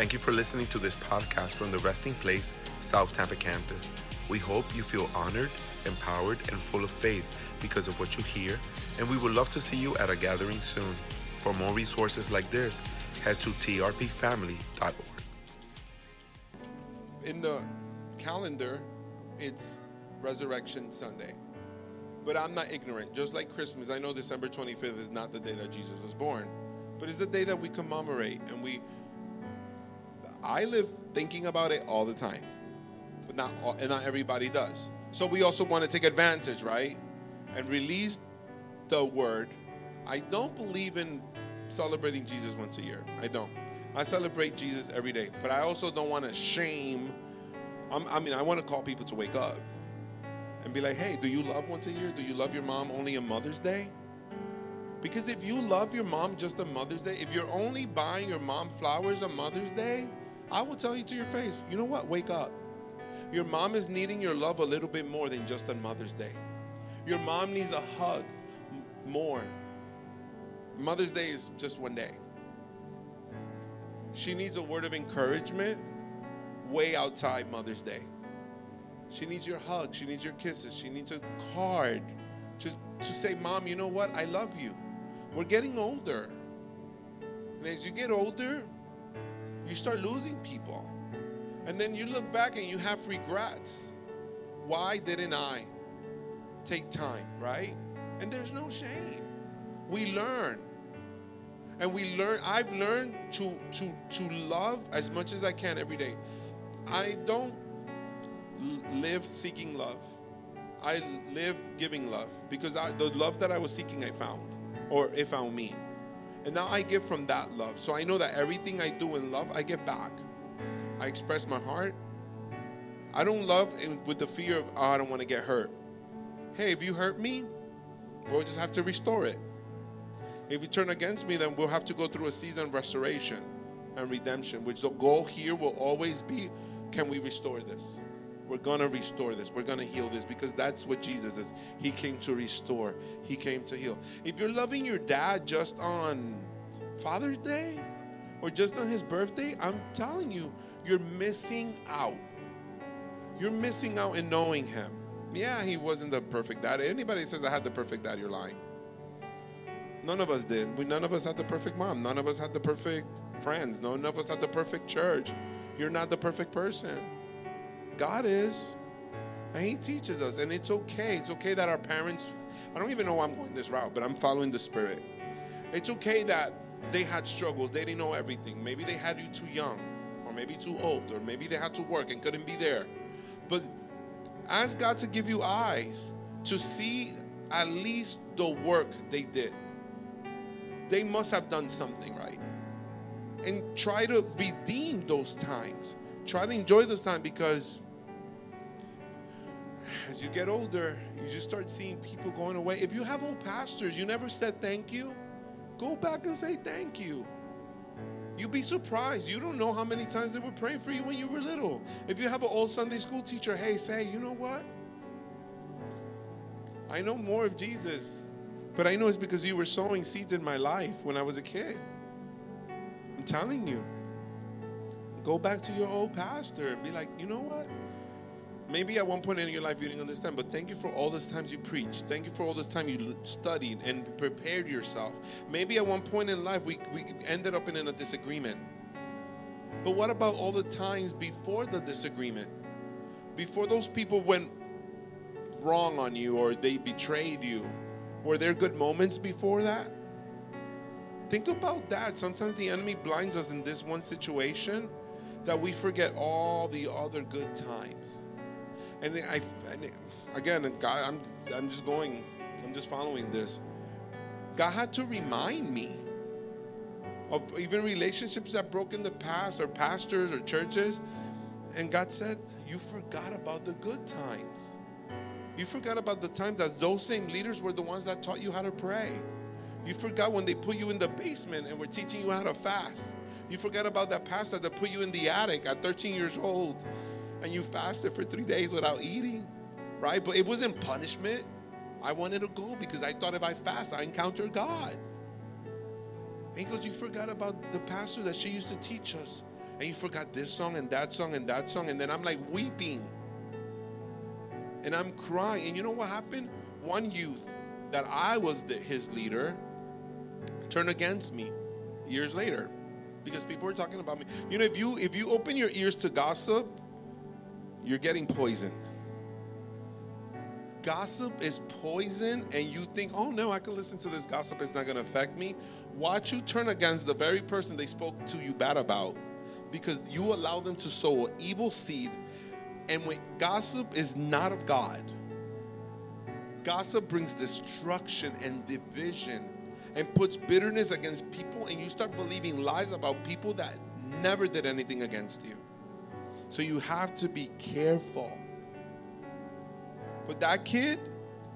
Thank you for listening to this podcast from the Resting Place South Tampa campus. We hope you feel honored, empowered, and full of faith because of what you hear, and we would love to see you at a gathering soon. For more resources like this, head to trpfamily.org. in the calendar, it's Resurrection Sunday. But I'm not ignorant. Just like Christmas, I know December 25th is not the day that Jesus was born, but it's the day that we commemorate. And we, I live thinking about it all the time, but not all, and not everybody does. So we also want to take advantage, right? And release the word. I don't believe in celebrating Jesus once a year. I don't. I celebrate Jesus every day, but I also don't want to shame. I'm, I mean, I want to call people to wake up and be like, hey, do you love once a year? Do you love your mom only on Mother's Day? Because if you love your mom just on Mother's Day, if you're only buying your mom flowers on Mother's Day, I will tell you to your face, you know what? Wake up. Your mom is needing your love a little bit more than just on Mother's Day. Your mom needs a hug more. Mother's Day is just one day. She needs a word of encouragement way outside Mother's Day. She needs your hug. She needs your kisses. She needs a card just to say, Mom, you know what? I love you. We're getting older. And as you get older, you start losing people. And then you look back and you have regrets. Why didn't I take time, right? And there's no shame. We learn. And we learn I've learned to to to love as much as I can every day. I don't live seeking love. I live giving love because I, the love that I was seeking I found or it found me. And now I give from that love. So I know that everything I do in love, I get back. I express my heart. I don't love with the fear of, oh, I don't want to get hurt. Hey, if you hurt me, we'll just have to restore it. If you turn against me, then we'll have to go through a season of restoration and redemption, which the goal here will always be can we restore this? We're going to restore this. We're going to heal this because that's what Jesus is. He came to restore, He came to heal. If you're loving your dad just on Father's Day or just on his birthday, I'm telling you, you're missing out. You're missing out in knowing him. Yeah, he wasn't the perfect dad. Anybody says I had the perfect dad, you're lying. None of us did. We, none of us had the perfect mom. None of us had the perfect friends. None of us had the perfect church. You're not the perfect person. God is. And He teaches us. And it's okay. It's okay that our parents, I don't even know why I'm going this route, but I'm following the Spirit. It's okay that they had struggles. They didn't know everything. Maybe they had you too young, or maybe too old, or maybe they had to work and couldn't be there. But ask God to give you eyes to see at least the work they did they must have done something right. And try to redeem those times. Try to enjoy those times because as you get older, you just start seeing people going away. If you have old pastors, you never said thank you, go back and say thank you. You'd be surprised. You don't know how many times they were praying for you when you were little. If you have an old Sunday school teacher, hey, say, you know what? I know more of Jesus but I know it's because you were sowing seeds in my life when I was a kid. I'm telling you. Go back to your old pastor and be like, you know what? Maybe at one point in your life you didn't understand, but thank you for all those times you preached. Thank you for all this time you studied and prepared yourself. Maybe at one point in life we, we ended up in a disagreement. But what about all the times before the disagreement? Before those people went wrong on you or they betrayed you? Were there good moments before that? Think about that. Sometimes the enemy blinds us in this one situation that we forget all the other good times. And I, and again, God, I'm, I'm just going, I'm just following this. God had to remind me of even relationships that broke in the past, or pastors, or churches. And God said, You forgot about the good times. You forgot about the time that those same leaders were the ones that taught you how to pray. You forgot when they put you in the basement and were teaching you how to fast. You forgot about that pastor that put you in the attic at 13 years old and you fasted for three days without eating, right? But it wasn't punishment. I wanted to go because I thought if I fast, I encounter God. And he goes, You forgot about the pastor that she used to teach us and you forgot this song and that song and that song, and then I'm like weeping. And I'm crying. And you know what happened? One youth that I was the, his leader turned against me years later because people were talking about me. You know, if you if you open your ears to gossip, you're getting poisoned. Gossip is poison, and you think, oh no, I can listen to this gossip, it's not gonna affect me. Watch you turn against the very person they spoke to you bad about because you allow them to sow an evil seed. And when gossip is not of God, gossip brings destruction and division and puts bitterness against people, and you start believing lies about people that never did anything against you. So you have to be careful. But that kid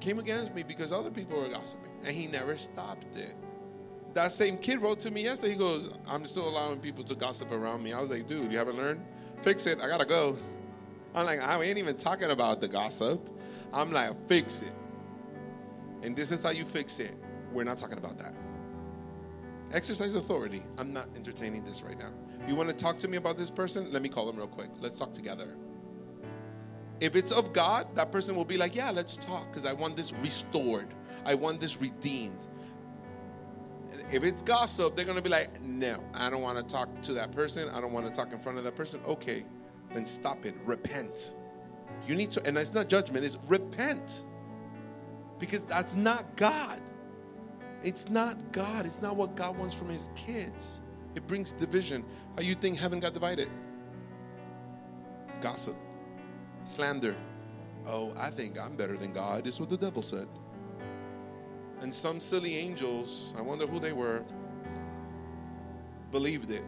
came against me because other people were gossiping, and he never stopped it. That same kid wrote to me yesterday. He goes, I'm still allowing people to gossip around me. I was like, dude, you haven't learned? Fix it. I gotta go. I'm like, I ain't even talking about the gossip. I'm like, fix it. And this is how you fix it. We're not talking about that. Exercise authority. I'm not entertaining this right now. You want to talk to me about this person? Let me call him real quick. Let's talk together. If it's of God, that person will be like, Yeah, let's talk because I want this restored. I want this redeemed. If it's gossip, they're going to be like, No, I don't want to talk to that person. I don't want to talk in front of that person. Okay, then stop it. Repent. You need to, and it's not judgment, it's repent. Because that's not God. It's not God. It's not what God wants from his kids. It brings division. How you think heaven got divided? Gossip, slander. Oh, I think I'm better than God. Is what the devil said. And some silly angels, I wonder who they were, believed it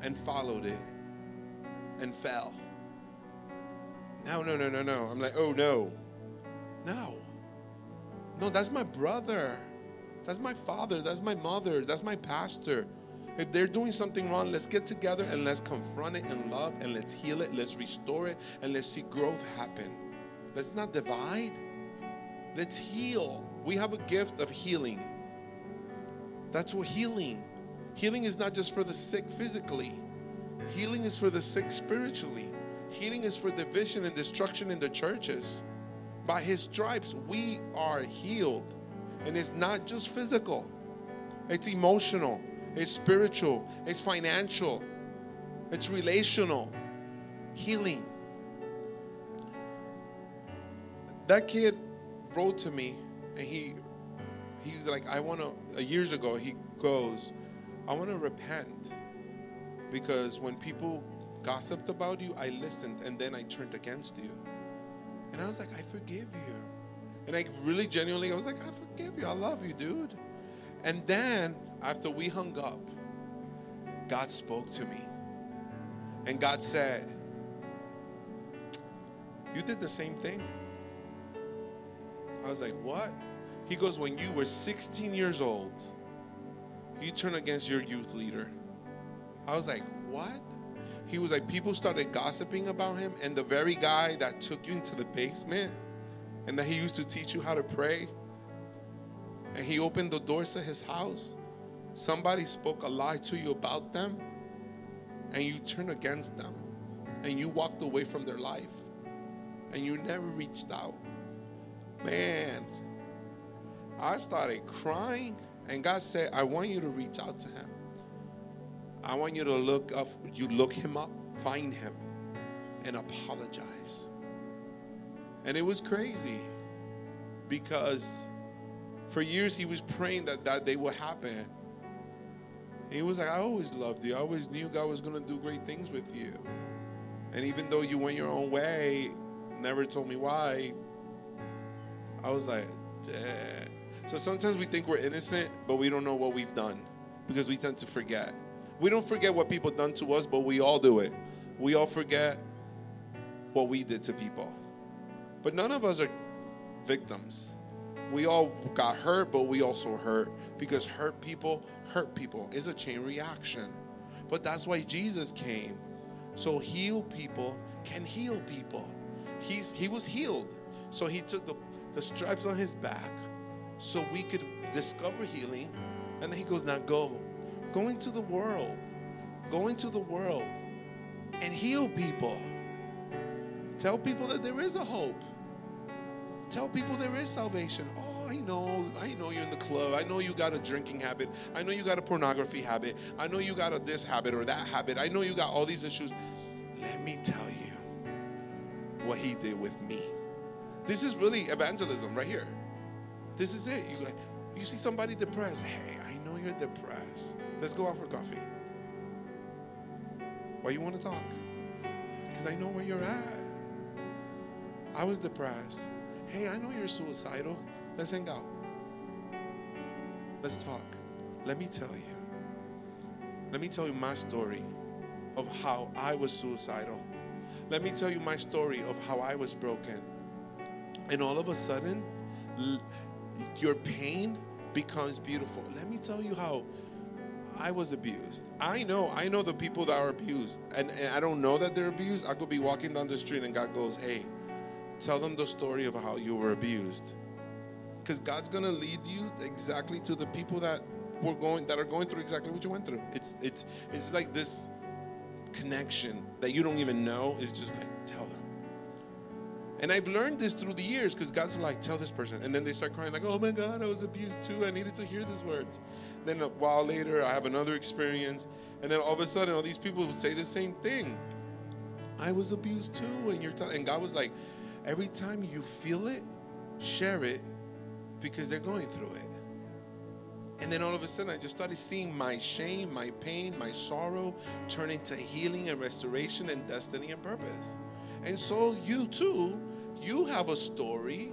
and followed it and fell. No, no, no, no, no. I'm like, oh no. No. No, that's my brother. That's my father. That's my mother. That's my pastor. If they're doing something wrong, let's get together and let's confront it in love and let's heal it. Let's restore it and let's see growth happen. Let's not divide. Let's heal. We have a gift of healing. That's what healing. Healing is not just for the sick physically. Healing is for the sick spiritually. Healing is for division and destruction in the churches. By his stripes, we are healed. And it's not just physical, it's emotional, it's spiritual, it's financial, it's relational. Healing. That kid wrote to me and he he's like, I wanna uh, years ago he goes, I wanna repent because when people gossiped about you, I listened and then I turned against you. And I was like, I forgive you. And I really genuinely, I was like, I forgive you. I love you, dude. And then after we hung up, God spoke to me. And God said, You did the same thing. I was like, What? He goes, When you were 16 years old, you turned against your youth leader. I was like, What? He was like, People started gossiping about him, and the very guy that took you into the basement and that he used to teach you how to pray, and he opened the doors to his house, somebody spoke a lie to you about them, and you turned against them, and you walked away from their life, and you never reached out. Man, I started crying, and God said, I want you to reach out to him. I want you to look up, you look him up, find him, and apologize. And it was crazy because for years he was praying that that day would happen. And he was like, I always loved you. I always knew God was going to do great things with you. And even though you went your own way, never told me why, I was like, Dad. So sometimes we think we're innocent, but we don't know what we've done because we tend to forget. We don't forget what people done to us, but we all do it. We all forget what we did to people. But none of us are victims. We all got hurt, but we also hurt because hurt people hurt people. It's a chain reaction. But that's why Jesus came. So heal people can heal people. He's he was healed. So he took the, the stripes on his back so we could discover healing. And then he goes, Now go. Go into the world. Go into the world and heal people. Tell people that there is a hope. Tell people there is salvation. Oh, I know, I know you're in the club. I know you got a drinking habit. I know you got a pornography habit. I know you got a this habit or that habit. I know you got all these issues. Let me tell you what he did with me. This is really evangelism right here. This is it. You you see somebody depressed. Hey, I know you're depressed. Let's go out for coffee. Why you want to talk? Because I know where you're at. I was depressed. Hey, I know you're suicidal. Let's hang out. Let's talk. Let me tell you. Let me tell you my story of how I was suicidal. Let me tell you my story of how I was broken. And all of a sudden, your pain becomes beautiful. Let me tell you how I was abused. I know, I know the people that are abused. And, and I don't know that they're abused. I could be walking down the street and God goes, hey, tell them the story of how you were abused. Because God's gonna lead you exactly to the people that were going that are going through exactly what you went through. It's it's it's like this connection that you don't even know is just like tell them. And I've learned this through the years because God's like, tell this person. And then they start crying, like, oh my God, I was abused too. I needed to hear these words. Then a while later, I have another experience. And then all of a sudden, all these people say the same thing. I was abused too. And you're telling, and God was like, every time you feel it, share it because they're going through it. And then all of a sudden, I just started seeing my shame, my pain, my sorrow turn into healing and restoration and destiny and purpose. And so, you too, you have a story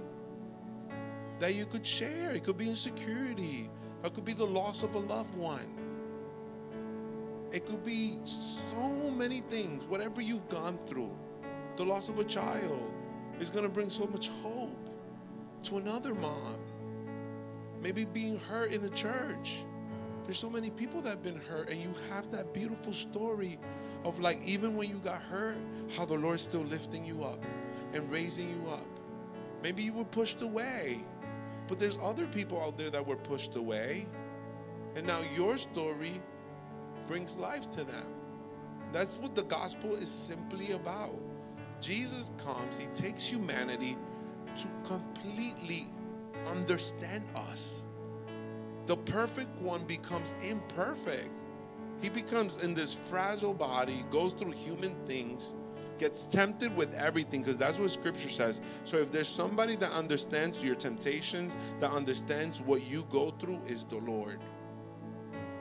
that you could share. It could be insecurity, it could be the loss of a loved one, it could be so many things. Whatever you've gone through, the loss of a child is going to bring so much hope to another mom maybe being hurt in a church. There's so many people that have been hurt, and you have that beautiful story of like, even when you got hurt, how the Lord's still lifting you up and raising you up. Maybe you were pushed away, but there's other people out there that were pushed away, and now your story brings life to them. That's what the gospel is simply about. Jesus comes, He takes humanity to completely understand us. The perfect one becomes imperfect. He becomes in this fragile body, goes through human things, gets tempted with everything, because that's what scripture says. So if there's somebody that understands your temptations, that understands what you go through, is the Lord.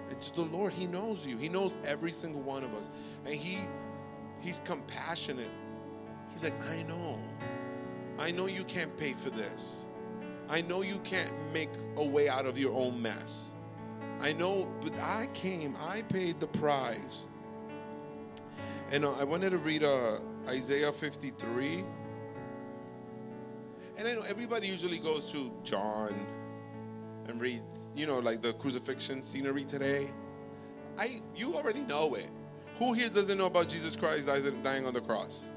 It's the Lord. He knows you. He knows every single one of us. And He He's compassionate. He's like, I know. I know you can't pay for this. I know you can't make a way out of your own mess. I know, but I came, I paid the price. And uh, I wanted to read uh, Isaiah 53. And I know everybody usually goes to John and reads, you know, like the crucifixion scenery today. I, you already know it. Who here doesn't know about Jesus Christ dying on the cross?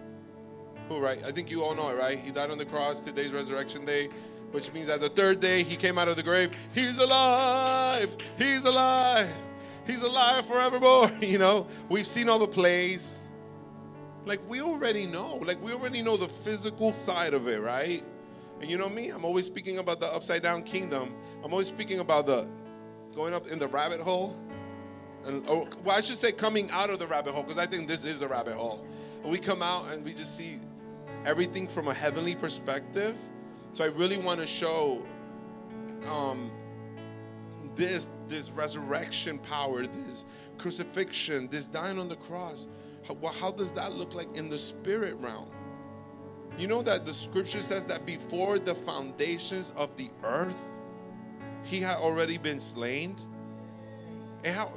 Who, right? I think you all know it, right? He died on the cross. Today's resurrection day which means that the third day he came out of the grave. He's alive. He's alive. He's alive forevermore. You know, we've seen all the plays. Like we already know. Like we already know the physical side of it, right? And you know me, I'm always speaking about the upside down kingdom. I'm always speaking about the going up in the rabbit hole. And or, well, I should say coming out of the rabbit hole, because I think this is a rabbit hole. We come out and we just see everything from a heavenly perspective so I really want to show um, this this resurrection power, this crucifixion, this dying on the cross. How, how does that look like in the spirit realm? You know that the scripture says that before the foundations of the earth, he had already been slain. And how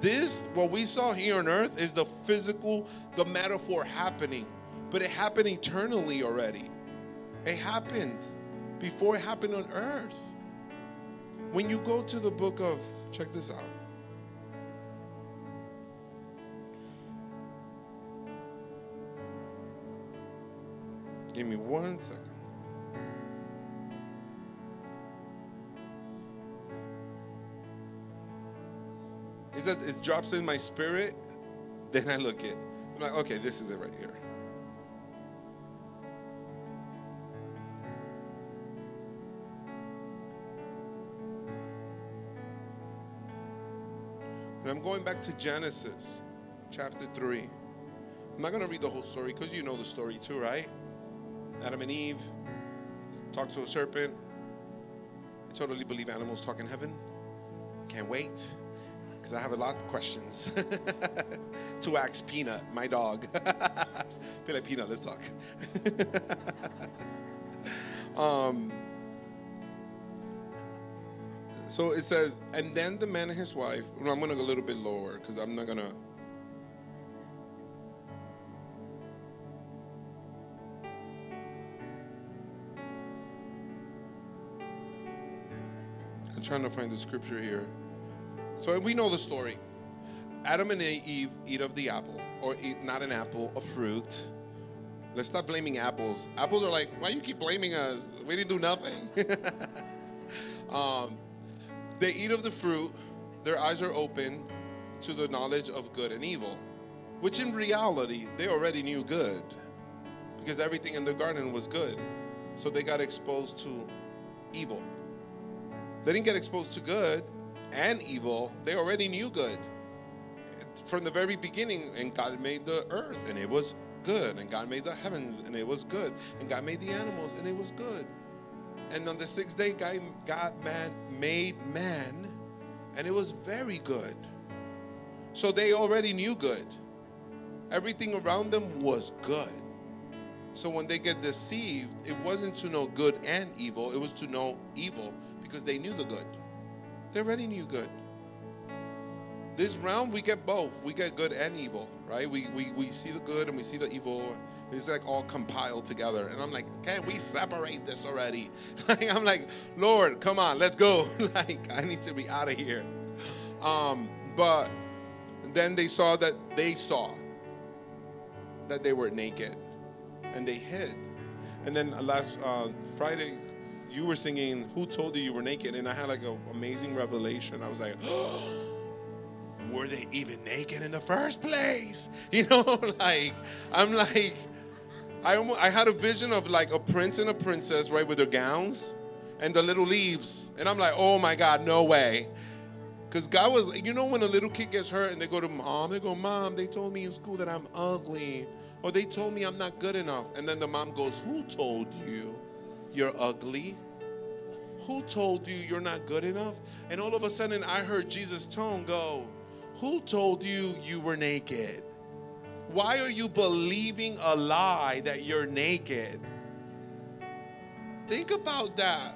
this, what we saw here on earth, is the physical, the metaphor happening, but it happened eternally already. It happened before it happened on earth. When you go to the book of, check this out. Give me one second. It it drops in my spirit Then I look it. I'm like, okay, this is it right here. And I'm going back to Genesis chapter 3. I'm not going to read the whole story because you know the story too, right? Adam and Eve talk to a serpent. I totally believe animals talk in heaven. Can't wait because I have a lot of questions to ask Peanut, my dog. Be like, Peanut, let's talk. um, so it says, and then the man and his wife. Well, I'm going to go a little bit lower because I'm not going to. I'm trying to find the scripture here. So we know the story. Adam and Eve eat of the apple, or eat not an apple, a fruit. Let's stop blaming apples. Apples are like, why you keep blaming us? We didn't do nothing. um, they eat of the fruit, their eyes are open to the knowledge of good and evil, which in reality, they already knew good because everything in the garden was good. So they got exposed to evil. They didn't get exposed to good and evil, they already knew good from the very beginning. And God made the earth, and it was good. And God made the heavens, and it was good. And God made the animals, and it was good. And on the sixth day, God, man made man, and it was very good. So they already knew good. Everything around them was good. So when they get deceived, it wasn't to know good and evil, it was to know evil because they knew the good. They already knew good. This round we get both. We get good and evil, right? We we, we see the good and we see the evil. It's like all compiled together. And I'm like, can't we separate this already? Like I'm like, Lord, come on, let's go. like I need to be out of here. Um, but then they saw that they saw that they were naked and they hid. And then last uh, Friday, you were singing "Who Told You You Were Naked," and I had like an amazing revelation. I was like, oh, "Were they even naked in the first place?" You know, like I'm like, I almost, I had a vision of like a prince and a princess, right, with their gowns and the little leaves, and I'm like, "Oh my God, no way!" Because God was, you know, when a little kid gets hurt and they go to mom, they go, "Mom, they told me in school that I'm ugly." Or they told me I'm not good enough. And then the mom goes, Who told you you're ugly? Who told you you're not good enough? And all of a sudden, I heard Jesus' tone go, Who told you you were naked? Why are you believing a lie that you're naked? Think about that.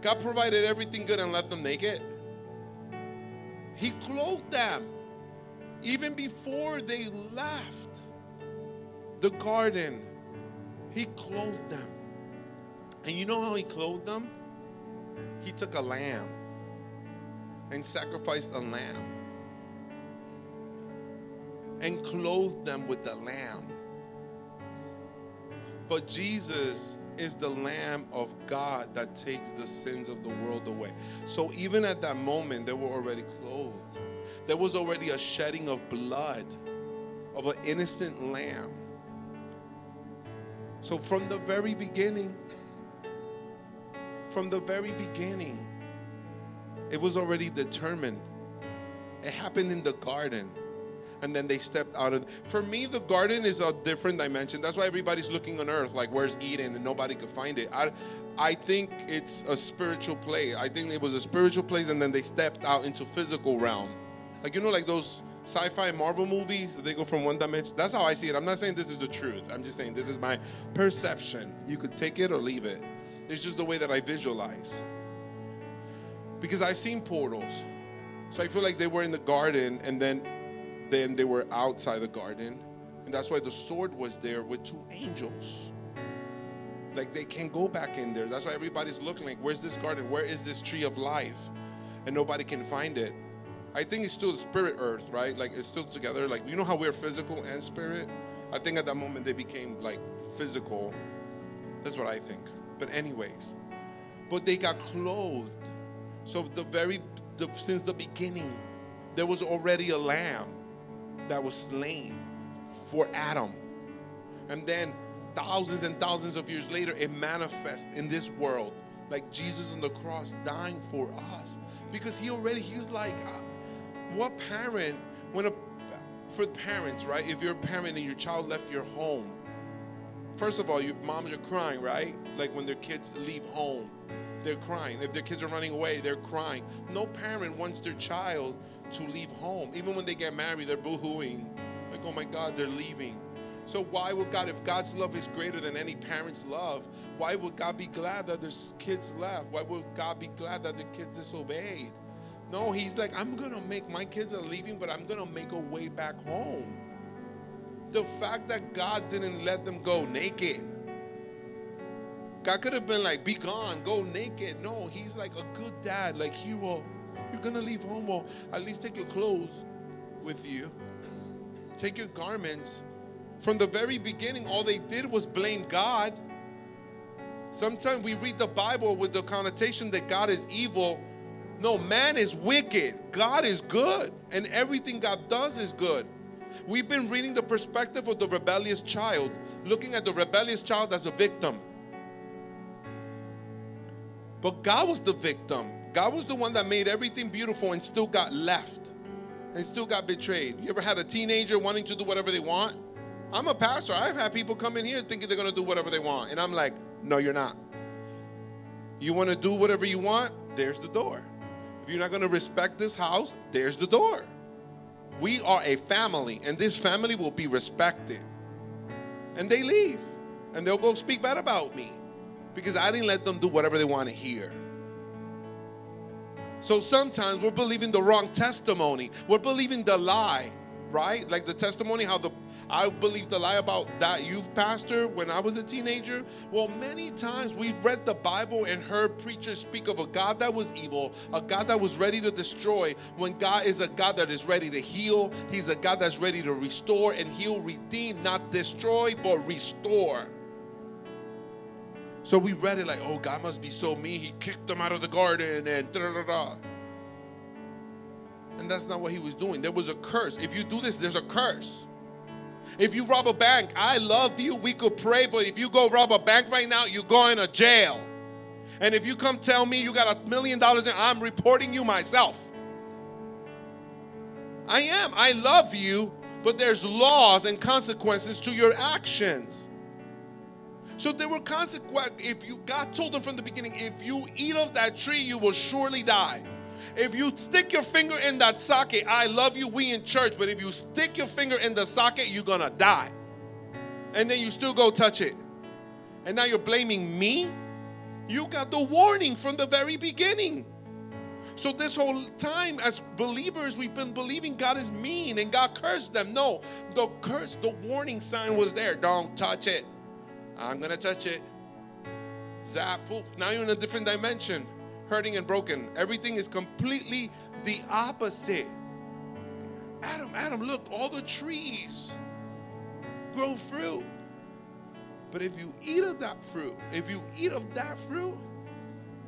God provided everything good and left them naked. He clothed them even before they left the garden. He clothed them. And you know how he clothed them? He took a lamb and sacrificed a lamb and clothed them with the lamb. But Jesus is the Lamb of God that takes the sins of the world away. So even at that moment, they were already clothed. There was already a shedding of blood of an innocent lamb. So from the very beginning, from the very beginning, it was already determined. It happened in the garden. And then they stepped out of for me the garden is a different dimension. That's why everybody's looking on earth like where's Eden and nobody could find it. I I think it's a spiritual play. I think it was a spiritual place and then they stepped out into physical realm. Like you know like those sci-fi Marvel movies, they go from one dimension. That's how I see it. I'm not saying this is the truth. I'm just saying this is my perception. You could take it or leave it. It's just the way that I visualize. Because I've seen portals. So I feel like they were in the garden and then then they were outside the garden. And that's why the sword was there with two angels. Like they can't go back in there. That's why everybody's looking like, where's this garden? Where is this tree of life? And nobody can find it. I think it's still the spirit earth, right? Like it's still together. Like you know how we're physical and spirit? I think at that moment they became like physical. That's what I think. But anyways, but they got clothed. So the very the, since the beginning, there was already a lamb. That was slain for Adam. And then thousands and thousands of years later, it manifests in this world like Jesus on the cross dying for us. Because he already, he's like, uh, what parent, when a, for parents, right? If you're a parent and your child left your home, first of all, your moms are crying, right? Like when their kids leave home, they're crying. If their kids are running away, they're crying. No parent wants their child to leave home. Even when they get married, they're boo-hooing. Like, oh my God, they're leaving. So why would God, if God's love is greater than any parent's love, why would God be glad that there's kids left? Why would God be glad that the kids disobeyed? No, He's like, I'm gonna make my kids are leaving, but I'm gonna make a way back home. The fact that God didn't let them go naked. God could have been like, be gone, go naked. No, He's like a good dad. Like, He will, you're gonna leave home, well, at least take your clothes with you, take your garments from the very beginning, all they did was blame God. Sometimes we read the Bible with the connotation that God is evil. No, man is wicked. God is good. And everything God does is good. We've been reading the perspective of the rebellious child, looking at the rebellious child as a victim. But God was the victim. God was the one that made everything beautiful and still got left and still got betrayed. You ever had a teenager wanting to do whatever they want? I'm a pastor. I've had people come in here thinking they're going to do whatever they want. And I'm like, no, you're not. You want to do whatever you want? There's the door. If you're not going to respect this house, there's the door. We are a family, and this family will be respected. And they leave, and they'll go speak bad about me because I didn't let them do whatever they want to hear. So sometimes we're believing the wrong testimony, we're believing the lie, right? Like the testimony how the I believed the lie about that youth pastor when I was a teenager. Well, many times we've read the Bible and heard preachers speak of a God that was evil, a God that was ready to destroy, when God is a God that is ready to heal. He's a God that's ready to restore, and He'll redeem, not destroy, but restore. So we read it like, oh, God must be so mean. He kicked them out of the garden and da da da. And that's not what he was doing. There was a curse. If you do this, there's a curse. If you rob a bank, I love you. We could pray, but if you go rob a bank right now, you're going to jail. And if you come tell me you got a million dollars, I'm reporting you myself. I am. I love you, but there's laws and consequences to your actions. So there were consequences. If you God told them from the beginning, if you eat of that tree, you will surely die. If you stick your finger in that socket, I love you, we in church, but if you stick your finger in the socket, you're gonna die. And then you still go touch it. And now you're blaming me? You got the warning from the very beginning. So, this whole time, as believers, we've been believing God is mean and God cursed them. No, the curse, the warning sign was there. Don't touch it. I'm going to touch it. Zap, poof. Now you're in a different dimension hurting and broken. Everything is completely the opposite. Adam, Adam, look, all the trees grow fruit. But if you eat of that fruit, if you eat of that fruit,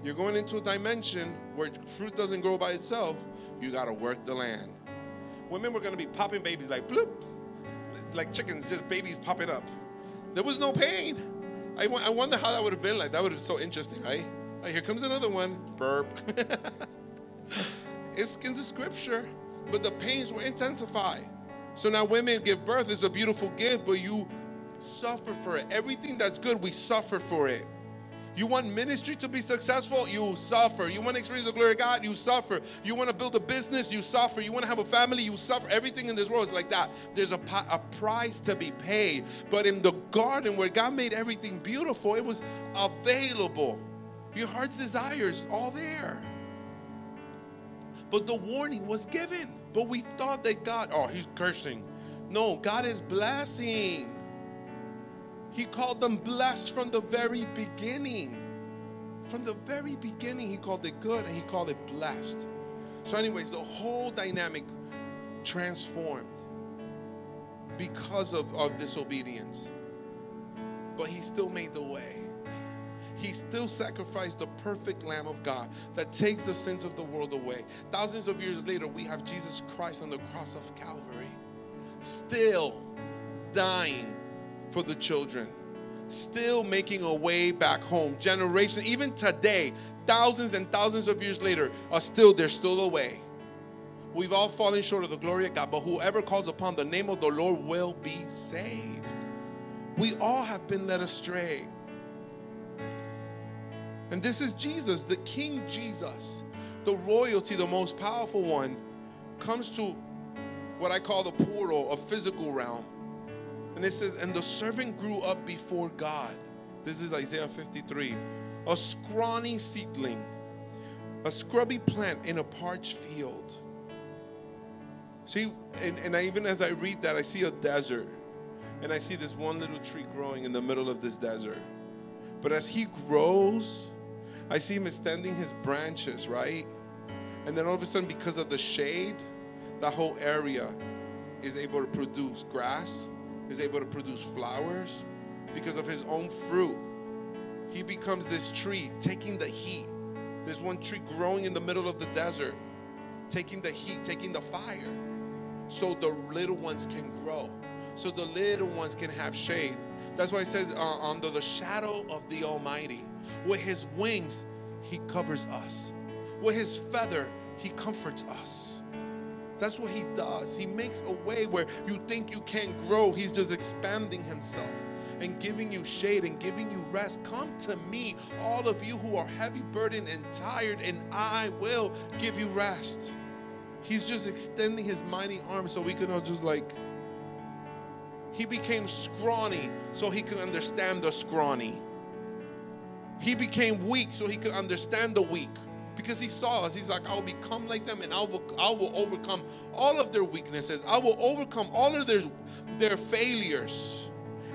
you're going into a dimension where fruit doesn't grow by itself. You got to work the land. Women were going to be popping babies like bloop, like chickens, just babies popping up. There was no pain. I, I wonder how that would have been like. That would have been so interesting, right? Here comes another one. Burp. it's in the scripture, but the pains were intensified. So now women give birth is a beautiful gift, but you suffer for it. Everything that's good, we suffer for it. You want ministry to be successful, you suffer. You want to experience the glory of God, you suffer. You want to build a business, you suffer. You want to have a family, you suffer. Everything in this world is like that. There's a, a price to be paid. But in the garden where God made everything beautiful, it was available. Your heart's desires, all there. But the warning was given. But we thought that God, oh, he's cursing. No, God is blessing. He called them blessed from the very beginning. From the very beginning, he called it good and he called it blessed. So, anyways, the whole dynamic transformed because of, of disobedience. But he still made the way he still sacrificed the perfect Lamb of God that takes the sins of the world away. Thousands of years later, we have Jesus Christ on the cross of Calvary. still dying for the children, still making a way back home. Generation, even today, thousands and thousands of years later, are still there's still a way. We've all fallen short of the glory of God, but whoever calls upon the name of the Lord will be saved. We all have been led astray. And this is Jesus, the King Jesus, the royalty, the most powerful one, comes to what I call the portal, a physical realm. And it says, And the servant grew up before God. This is Isaiah 53. A scrawny seedling, a scrubby plant in a parched field. See, and, and I, even as I read that, I see a desert. And I see this one little tree growing in the middle of this desert. But as he grows, I see him extending his branches, right? And then all of a sudden, because of the shade, that whole area is able to produce grass, is able to produce flowers because of his own fruit. He becomes this tree taking the heat. There's one tree growing in the middle of the desert, taking the heat, taking the fire, so the little ones can grow, so the little ones can have shade. That's why it says, uh, under the shadow of the Almighty, with his wings, he covers us. With his feather, he comforts us. That's what he does. He makes a way where you think you can't grow. He's just expanding himself and giving you shade and giving you rest. Come to me, all of you who are heavy burdened and tired, and I will give you rest. He's just extending his mighty arm so we can all just like. He became scrawny so he could understand the scrawny. He became weak so he could understand the weak because he saw us. He's like, I will become like them and I will, I will overcome all of their weaknesses. I will overcome all of their, their failures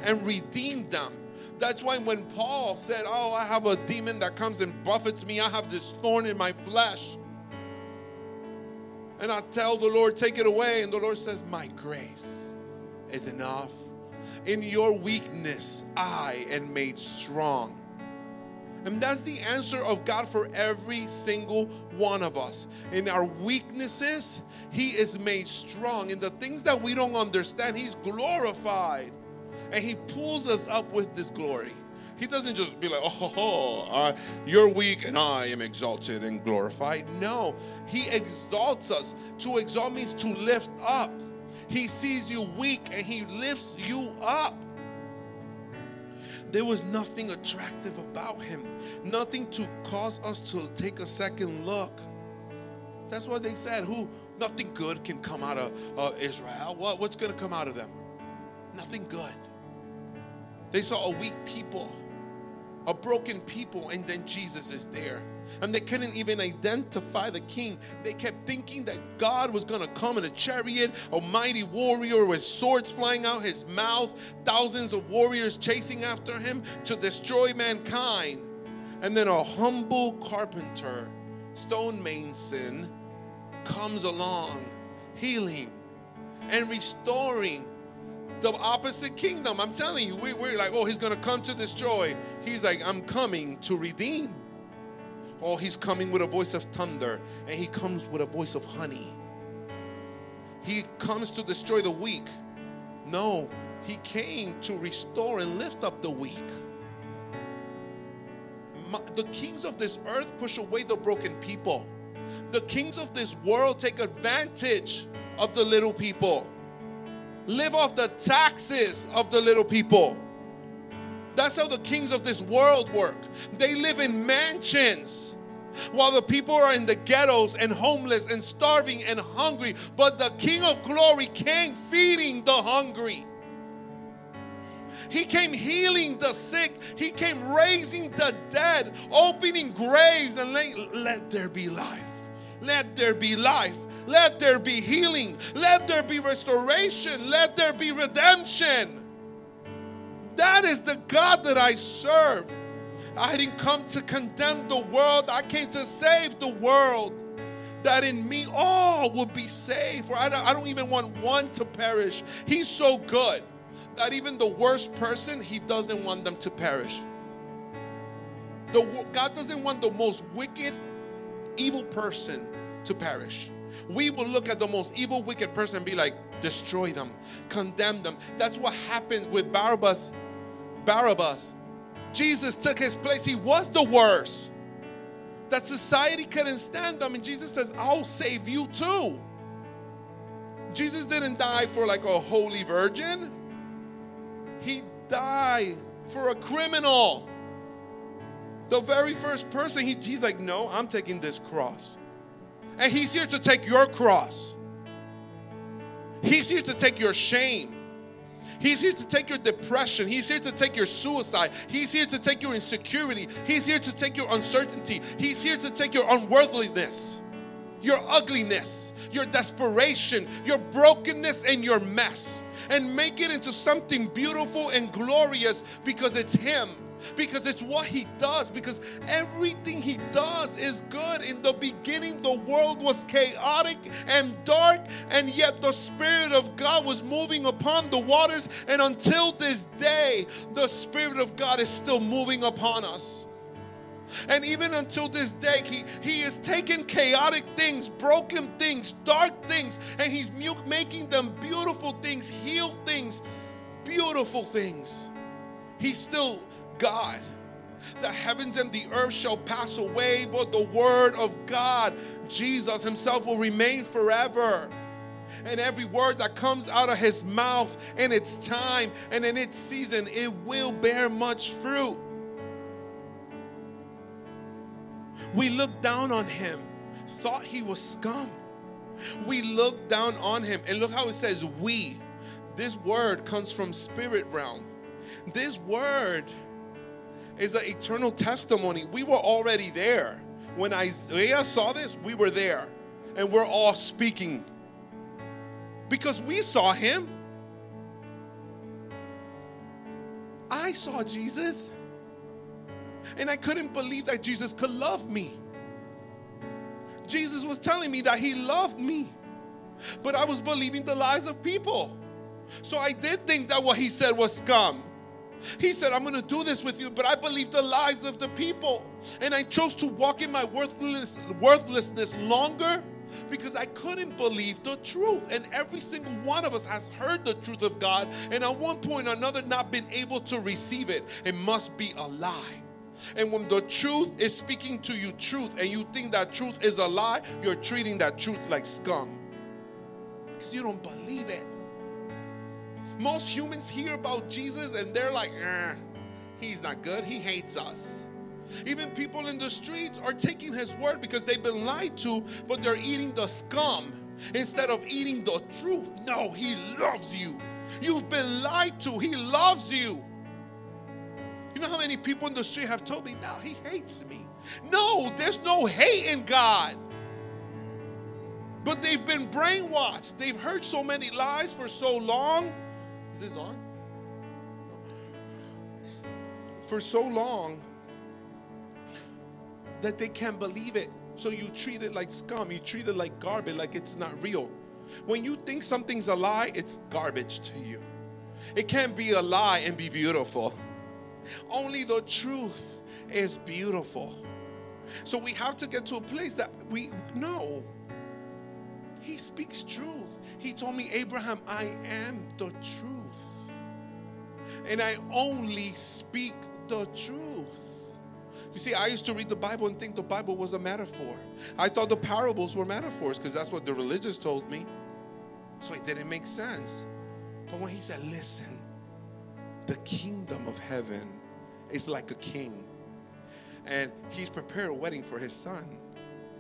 and redeem them. That's why when Paul said, Oh, I have a demon that comes and buffets me, I have this thorn in my flesh. And I tell the Lord, Take it away. And the Lord says, My grace is enough. In your weakness, I am made strong. And that's the answer of God for every single one of us. In our weaknesses, He is made strong. In the things that we don't understand, He's glorified. And He pulls us up with this glory. He doesn't just be like, oh, you're weak and I am exalted and glorified. No, He exalts us. To exalt means to lift up. He sees you weak and He lifts you up. There was nothing attractive about him, nothing to cause us to take a second look. That's what they said. Who? Nothing good can come out of uh, Israel. What, what's going to come out of them? Nothing good. They saw a weak people, a broken people, and then Jesus is there and they couldn't even identify the king. They kept thinking that God was going to come in a chariot, a mighty warrior with swords flying out his mouth, thousands of warriors chasing after him to destroy mankind. And then a humble carpenter, stonemason, comes along, healing and restoring the opposite kingdom. I'm telling you, we, are like, oh, he's going to come to destroy. He's like, I'm coming to redeem. Oh, he's coming with a voice of thunder, and he comes with a voice of honey. He comes to destroy the weak. No, he came to restore and lift up the weak. The kings of this earth push away the broken people. The kings of this world take advantage of the little people, live off the taxes of the little people. That's how the kings of this world work. They live in mansions while the people are in the ghettos and homeless and starving and hungry. But the King of Glory came feeding the hungry. He came healing the sick. He came raising the dead, opening graves, and let, let there be life. Let there be life. Let there be healing. Let there be restoration. Let there be redemption. That is the God that I serve. I didn't come to condemn the world, I came to save the world. That in me all would be saved. For I don't, I don't even want one to perish. He's so good that even the worst person, He doesn't want them to perish. The, God doesn't want the most wicked, evil person to perish. We will look at the most evil, wicked person and be like, destroy them, condemn them. That's what happened with Barabbas. Barabbas. Jesus took his place. He was the worst. That society couldn't stand them. And Jesus says, I'll save you too. Jesus didn't die for like a holy virgin, he died for a criminal. The very first person, he, he's like, No, I'm taking this cross. And he's here to take your cross. He's here to take your shame. He's here to take your depression. He's here to take your suicide. He's here to take your insecurity. He's here to take your uncertainty. He's here to take your unworthiness, your ugliness, your desperation, your brokenness, and your mess and make it into something beautiful and glorious because it's Him because it's what he does because everything he does is good. In the beginning the world was chaotic and dark and yet the spirit of god was moving upon the waters. And until this day the spirit of god is still moving upon us. And even until this day, he, he is taking chaotic things, broken things, dark things, and he's making them beautiful things, healed things, beautiful things. He's still God. The heavens and the earth shall pass away, but the word of God, Jesus Himself, will remain forever. And every word that comes out of His mouth in its time and in its season, it will bear much fruit. We looked down on Him, thought He was scum. We looked down on Him, and look how it says, We. This word comes from spirit realm. This word is an eternal testimony. We were already there. When Isaiah saw this, we were there. And we're all speaking because we saw him. I saw Jesus. And I couldn't believe that Jesus could love me. Jesus was telling me that he loved me. But I was believing the lies of people. So I did think that what he said was scum. He said, I'm going to do this with you, but I believe the lies of the people. And I chose to walk in my worthless, worthlessness longer because I couldn't believe the truth. And every single one of us has heard the truth of God and at one point or another not been able to receive it. It must be a lie. And when the truth is speaking to you truth and you think that truth is a lie, you're treating that truth like scum because you don't believe it. Most humans hear about Jesus and they're like, eh, he's not good. He hates us. Even people in the streets are taking his word because they've been lied to, but they're eating the scum instead of eating the truth. No, he loves you. You've been lied to. He loves you. You know how many people in the street have told me, now he hates me. No, there's no hate in God. But they've been brainwashed. They've heard so many lies for so long is this on? For so long that they can't believe it. So you treat it like scum, you treat it like garbage, like it's not real. When you think something's a lie, it's garbage to you. It can't be a lie and be beautiful. Only the truth is beautiful. So we have to get to a place that we know He speaks truth. He told me, Abraham, I am the truth and I only speak the truth. You see, I used to read the Bible and think the Bible was a metaphor. I thought the parables were metaphors because that's what the religious told me. So it didn't make sense. But when he said, Listen, the kingdom of heaven is like a king, and he's prepared a wedding for his son.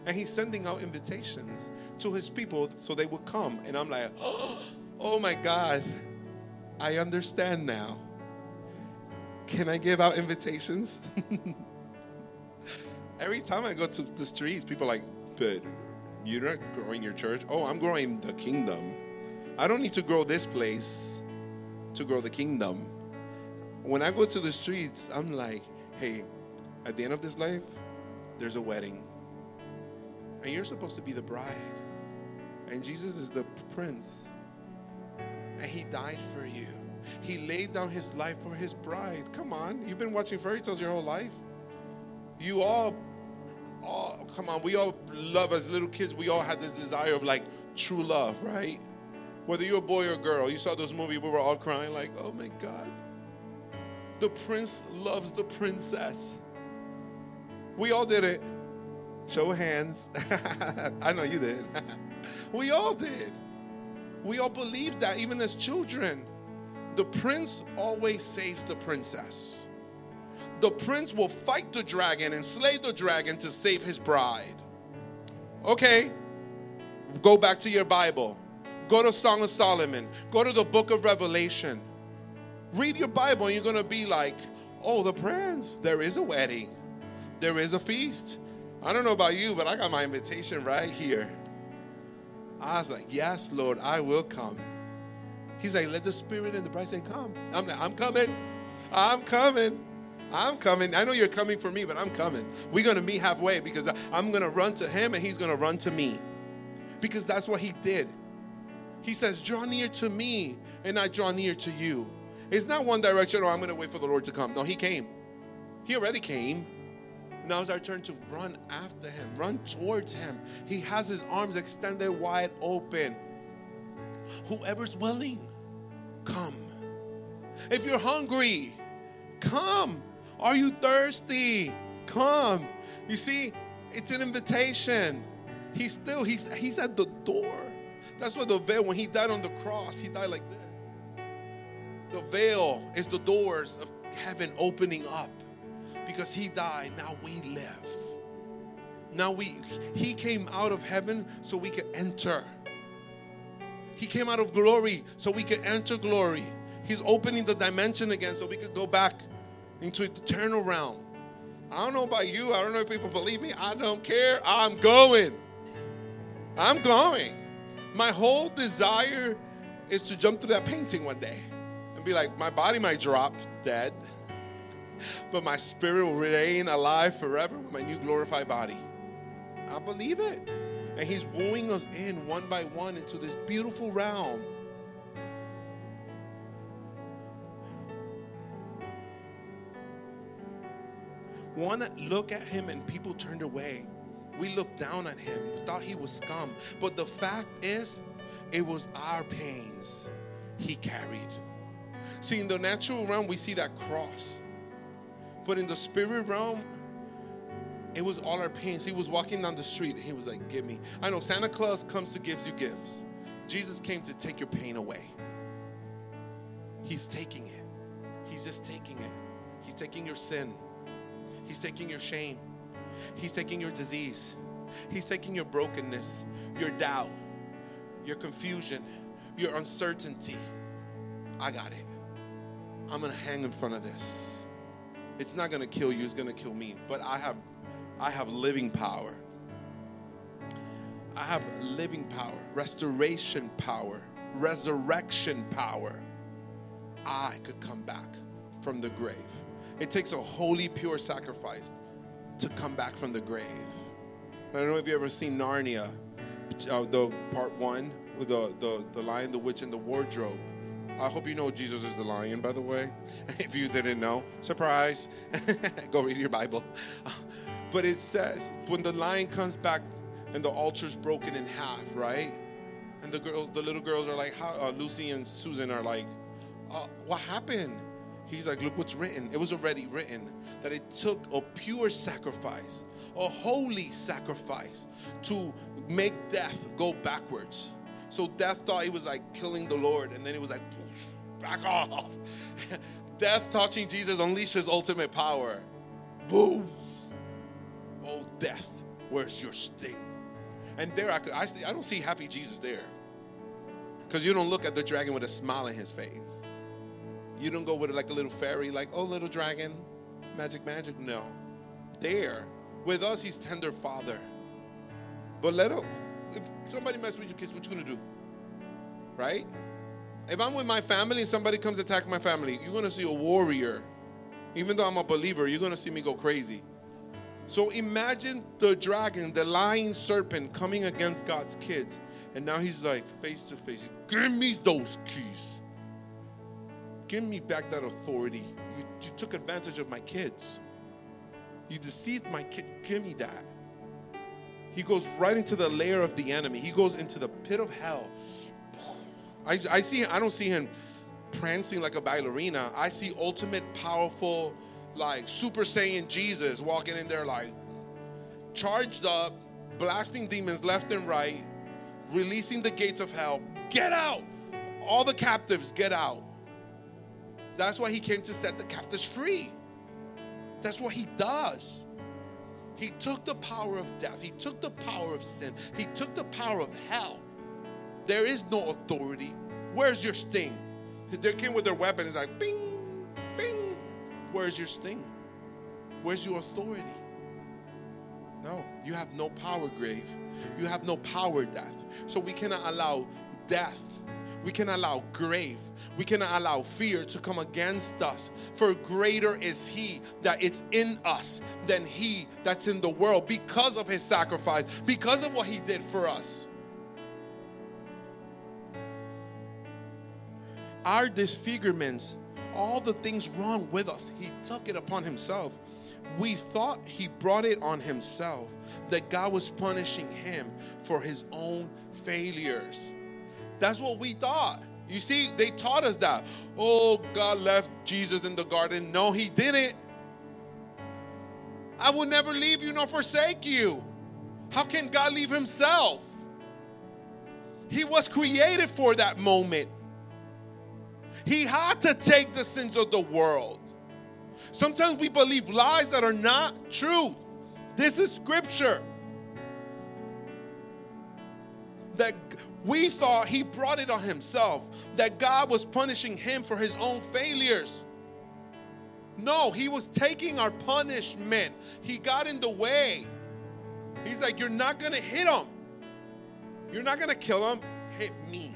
And he's sending out invitations to his people so they would come. And I'm like, oh my God, I understand now. Can I give out invitations? Every time I go to the streets, people are like, but you're not growing your church. Oh, I'm growing the kingdom. I don't need to grow this place to grow the kingdom. When I go to the streets, I'm like, hey, at the end of this life, there's a wedding. And you're supposed to be the bride. And Jesus is the prince. And he died for you. He laid down his life for his bride. Come on, you've been watching fairy tales your whole life. You all all, come on, we all love as little kids, we all had this desire of like true love, right? Whether you're a boy or a girl, you saw those movies, we were all crying, like, oh my God. The prince loves the princess. We all did it. Show of hands. I know you did. we all did. We all believed that, even as children. The prince always saves the princess. The prince will fight the dragon and slay the dragon to save his bride. Okay, go back to your Bible. Go to Song of Solomon. Go to the book of Revelation. Read your Bible and you're going to be like, oh, the prince, there is a wedding, there is a feast. I don't know about you, but I got my invitation right here. I was like, yes, Lord, I will come. He's like, let the spirit and the bride say, come. I'm like, I'm coming. I'm coming. I'm coming. I know you're coming for me, but I'm coming. We're going to meet halfway because I'm going to run to him and he's going to run to me. Because that's what he did. He says, Draw near to me and I draw near to you. It's not one direction, oh, I'm going to wait for the Lord to come. No, he came. He already came. Now it's our turn to run after him, run towards him. He has his arms extended wide open. Whoever's willing, come. If you're hungry, come. Are you thirsty? Come. You see, it's an invitation. He's still, he's he's at the door. That's why the veil, when he died on the cross, he died like this. The veil is the doors of heaven opening up because he died. Now we live. Now we, he came out of heaven so we could enter. He came out of glory so we could enter glory. He's opening the dimension again so we could go back into eternal realm. I don't know about you. I don't know if people believe me. I don't care. I'm going. I'm going. My whole desire is to jump through that painting one day and be like, my body might drop dead, but my spirit will remain alive forever with my new glorified body. I believe it. And He's wooing us in one by one into this beautiful realm. One look at Him and people turned away. We looked down at Him, we thought He was scum. But the fact is, it was our pains He carried. See, in the natural realm, we see that cross. But in the spirit realm, it was all our pains. He was walking down the street he was like, Give me. I know Santa Claus comes to give you gifts. Jesus came to take your pain away. He's taking it. He's just taking it. He's taking your sin. He's taking your shame. He's taking your disease. He's taking your brokenness, your doubt, your confusion, your uncertainty. I got it. I'm going to hang in front of this. It's not going to kill you, it's going to kill me. But I have I have living power. I have living power, restoration power, resurrection power. I could come back from the grave. It takes a holy, pure sacrifice to come back from the grave. I don't know if you've ever seen Narnia, uh, the part one, the, the, the lion, the witch, and the wardrobe. I hope you know Jesus is the lion, by the way. if you didn't know, surprise. Go read your Bible. But it says when the lion comes back and the altar's broken in half, right? And the girl, the little girls are like, how, uh, Lucy and Susan are like, uh, what happened? He's like, look what's written. It was already written that it took a pure sacrifice, a holy sacrifice to make death go backwards. So death thought he was like killing the Lord, and then it was like, back off. death touching Jesus unleashes ultimate power. Boom. Death, where's your sting? And there, I, could, I, I don't see happy Jesus there. Because you don't look at the dragon with a smile on his face. You don't go with it like a little fairy, like, oh, little dragon, magic, magic. No. There, with us, he's tender father. But let him, if somebody mess with your kids, what you gonna do? Right? If I'm with my family and somebody comes attack my family, you're gonna see a warrior. Even though I'm a believer, you're gonna see me go crazy. So imagine the dragon, the lying serpent coming against God's kids. And now he's like face to face. Give me those keys. Give me back that authority. You, you took advantage of my kids. You deceived my kid. Give me that. He goes right into the lair of the enemy. He goes into the pit of hell. I, I see. I don't see him prancing like a ballerina. I see ultimate, powerful, like Super Saiyan Jesus walking in there, like charged up, blasting demons left and right, releasing the gates of hell. Get out! All the captives, get out. That's why he came to set the captives free. That's what he does. He took the power of death, he took the power of sin, he took the power of hell. There is no authority. Where's your sting? They came with their weapon. It's like, bing. Where's your sting? Where's your authority? No, you have no power, grave. You have no power, death. So we cannot allow death. We cannot allow grave. We cannot allow fear to come against us. For greater is He that it's in us than He that's in the world because of His sacrifice, because of what He did for us. Our disfigurements, all the things wrong with us, He took it upon Himself. We thought He brought it on Himself, that God was punishing Him for His own failures. That's what we thought. You see, they taught us that. Oh, God left Jesus in the garden. No, He didn't. I will never leave you nor forsake you. How can God leave Himself? He was created for that moment. He had to take the sins of the world. Sometimes we believe lies that are not true. This is scripture. That we thought he brought it on himself, that God was punishing him for his own failures. No, he was taking our punishment. He got in the way. He's like, You're not going to hit him. You're not going to kill him. Hit me.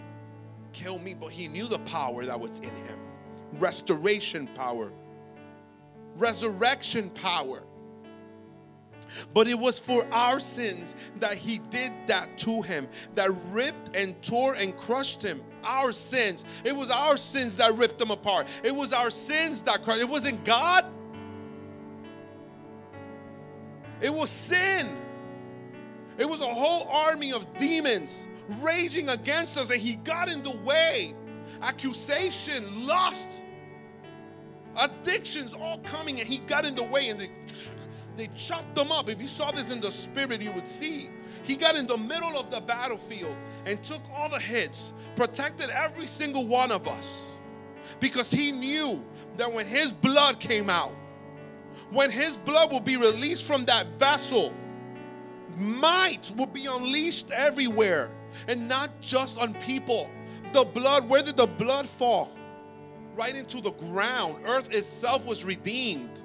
Kill me. But he knew the power that was in him restoration power, resurrection power. But it was for our sins that he did that to him, that ripped and tore and crushed him. Our sins. It was our sins that ripped him apart. It was our sins that crushed. It wasn't God. It was sin. It was a whole army of demons raging against us, and he got in the way. Accusation, lust, addictions all coming, and he got in the way, and they they chopped them up. If you saw this in the spirit, you would see. He got in the middle of the battlefield and took all the hits, protected every single one of us. Because he knew that when his blood came out, when his blood will be released from that vessel, might will be unleashed everywhere and not just on people. The blood, where did the blood fall? Right into the ground. Earth itself was redeemed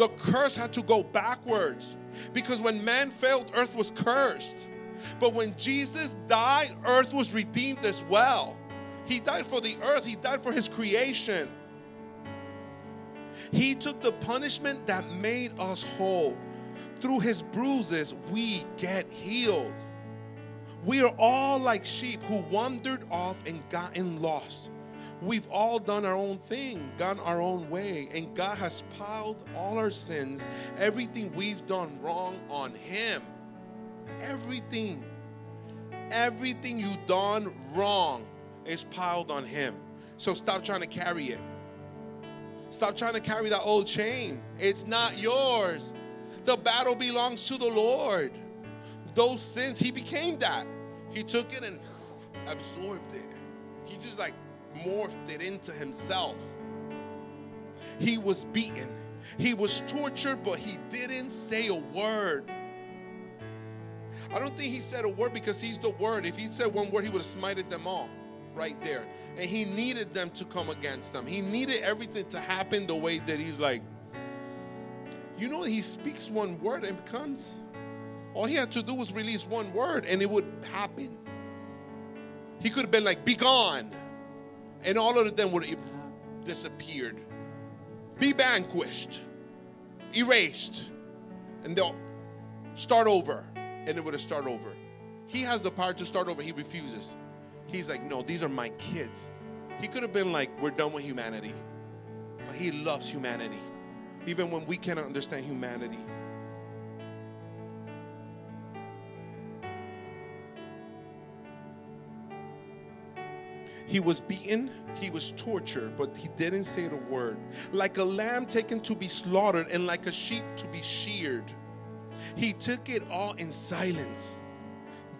the curse had to go backwards because when man failed, earth was cursed. But when Jesus died, earth was redeemed as well. He died for the earth, He died for His creation. He took the punishment that made us whole. Through His bruises, we get healed. We are all like sheep who wandered off and gotten lost. We've all done our own thing, gone our own way, and God has piled all our sins, everything we've done wrong on Him. Everything, everything you've done wrong is piled on Him. So stop trying to carry it. Stop trying to carry that old chain. It's not yours. The battle belongs to the Lord. Those sins, He became that. He took it and absorbed it. He just like morphed it into himself. He was beaten, he was tortured, but he didn't say a word. I don't think he said a word because he's the word. If he said one word, he would have smited them all right there. And he needed them to come against them. He needed everything to happen the way that he's like, you know, he speaks one word and becomes. All he had to do was release one word and it would happen. He could have been like, be gone and all of them would have disappeared, be vanquished, erased, and they'll start over, and it would have started over. He has the power to start over. He refuses. He's like, no, these are my kids. He could have been like, we're done with humanity, but he loves humanity, even when we cannot understand humanity. He was beaten, he was tortured, but he didn't say the word. Like a lamb taken to be slaughtered, and like a sheep to be sheared. He took it all in silence.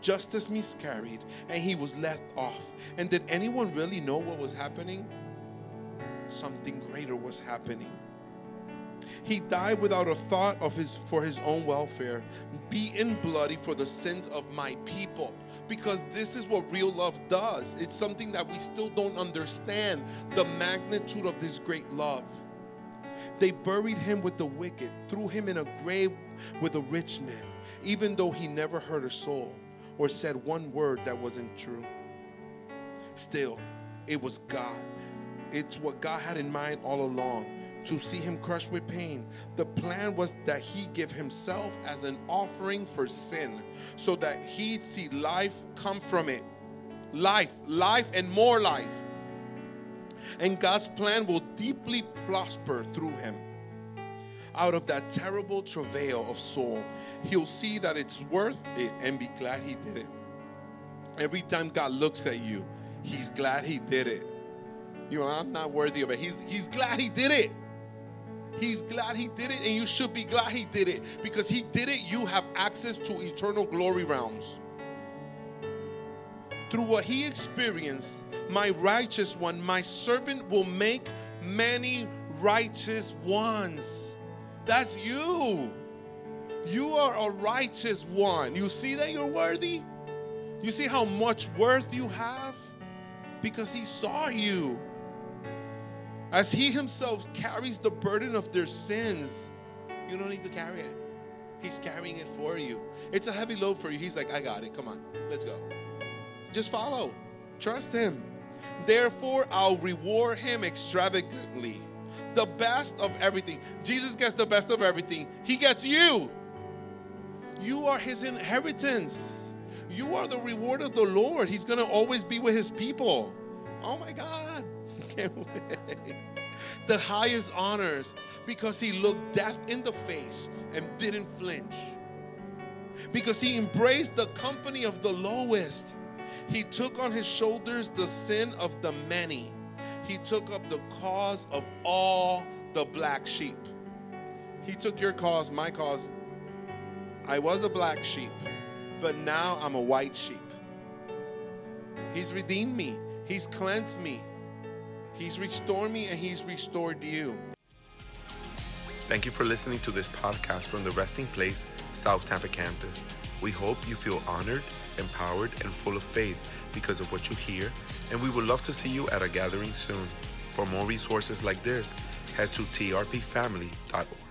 Justice miscarried, and he was left off. And did anyone really know what was happening? Something greater was happening. He died without a thought of his for his own welfare, beaten bloody for the sins of my people. Because this is what real love does. It's something that we still don't understand the magnitude of this great love. They buried him with the wicked, threw him in a grave with a rich man, even though he never hurt a soul or said one word that wasn't true. Still, it was God. It's what God had in mind all along to see him crushed with pain. The plan was that he give himself as an offering for sin so that he'd see life come from it. Life, life, and more life. And God's plan will deeply prosper through him. Out of that terrible travail of soul, he'll see that it's worth it and be glad he did it. Every time God looks at you, he's glad he did it. You know, I'm not worthy of it. He's, he's glad he did it. He's glad he did it, and you should be glad he did it because he did it. You have access to eternal glory realms. Through what he experienced, my righteous one, my servant will make many righteous ones. That's you. You are a righteous one. You see that you're worthy? You see how much worth you have? Because he saw you. As he himself carries the burden of their sins, you don't need to carry it. He's carrying it for you. It's a heavy load for you. He's like, I got it. Come on, let's go. Just follow, trust him. Therefore, I'll reward him extravagantly. The best of everything. Jesus gets the best of everything. He gets you. You are his inheritance. You are the reward of the Lord. He's going to always be with his people. Oh my God. Can't wait. The highest honors because he looked death in the face and didn't flinch. Because he embraced the company of the lowest. He took on his shoulders the sin of the many. He took up the cause of all the black sheep. He took your cause, my cause. I was a black sheep, but now I'm a white sheep. He's redeemed me, He's cleansed me, He's restored me, and He's restored you. Thank you for listening to this podcast from the Resting Place South Tampa campus. We hope you feel honored, empowered, and full of faith because of what you hear, and we would love to see you at a gathering soon. For more resources like this, head to trpfamily.org.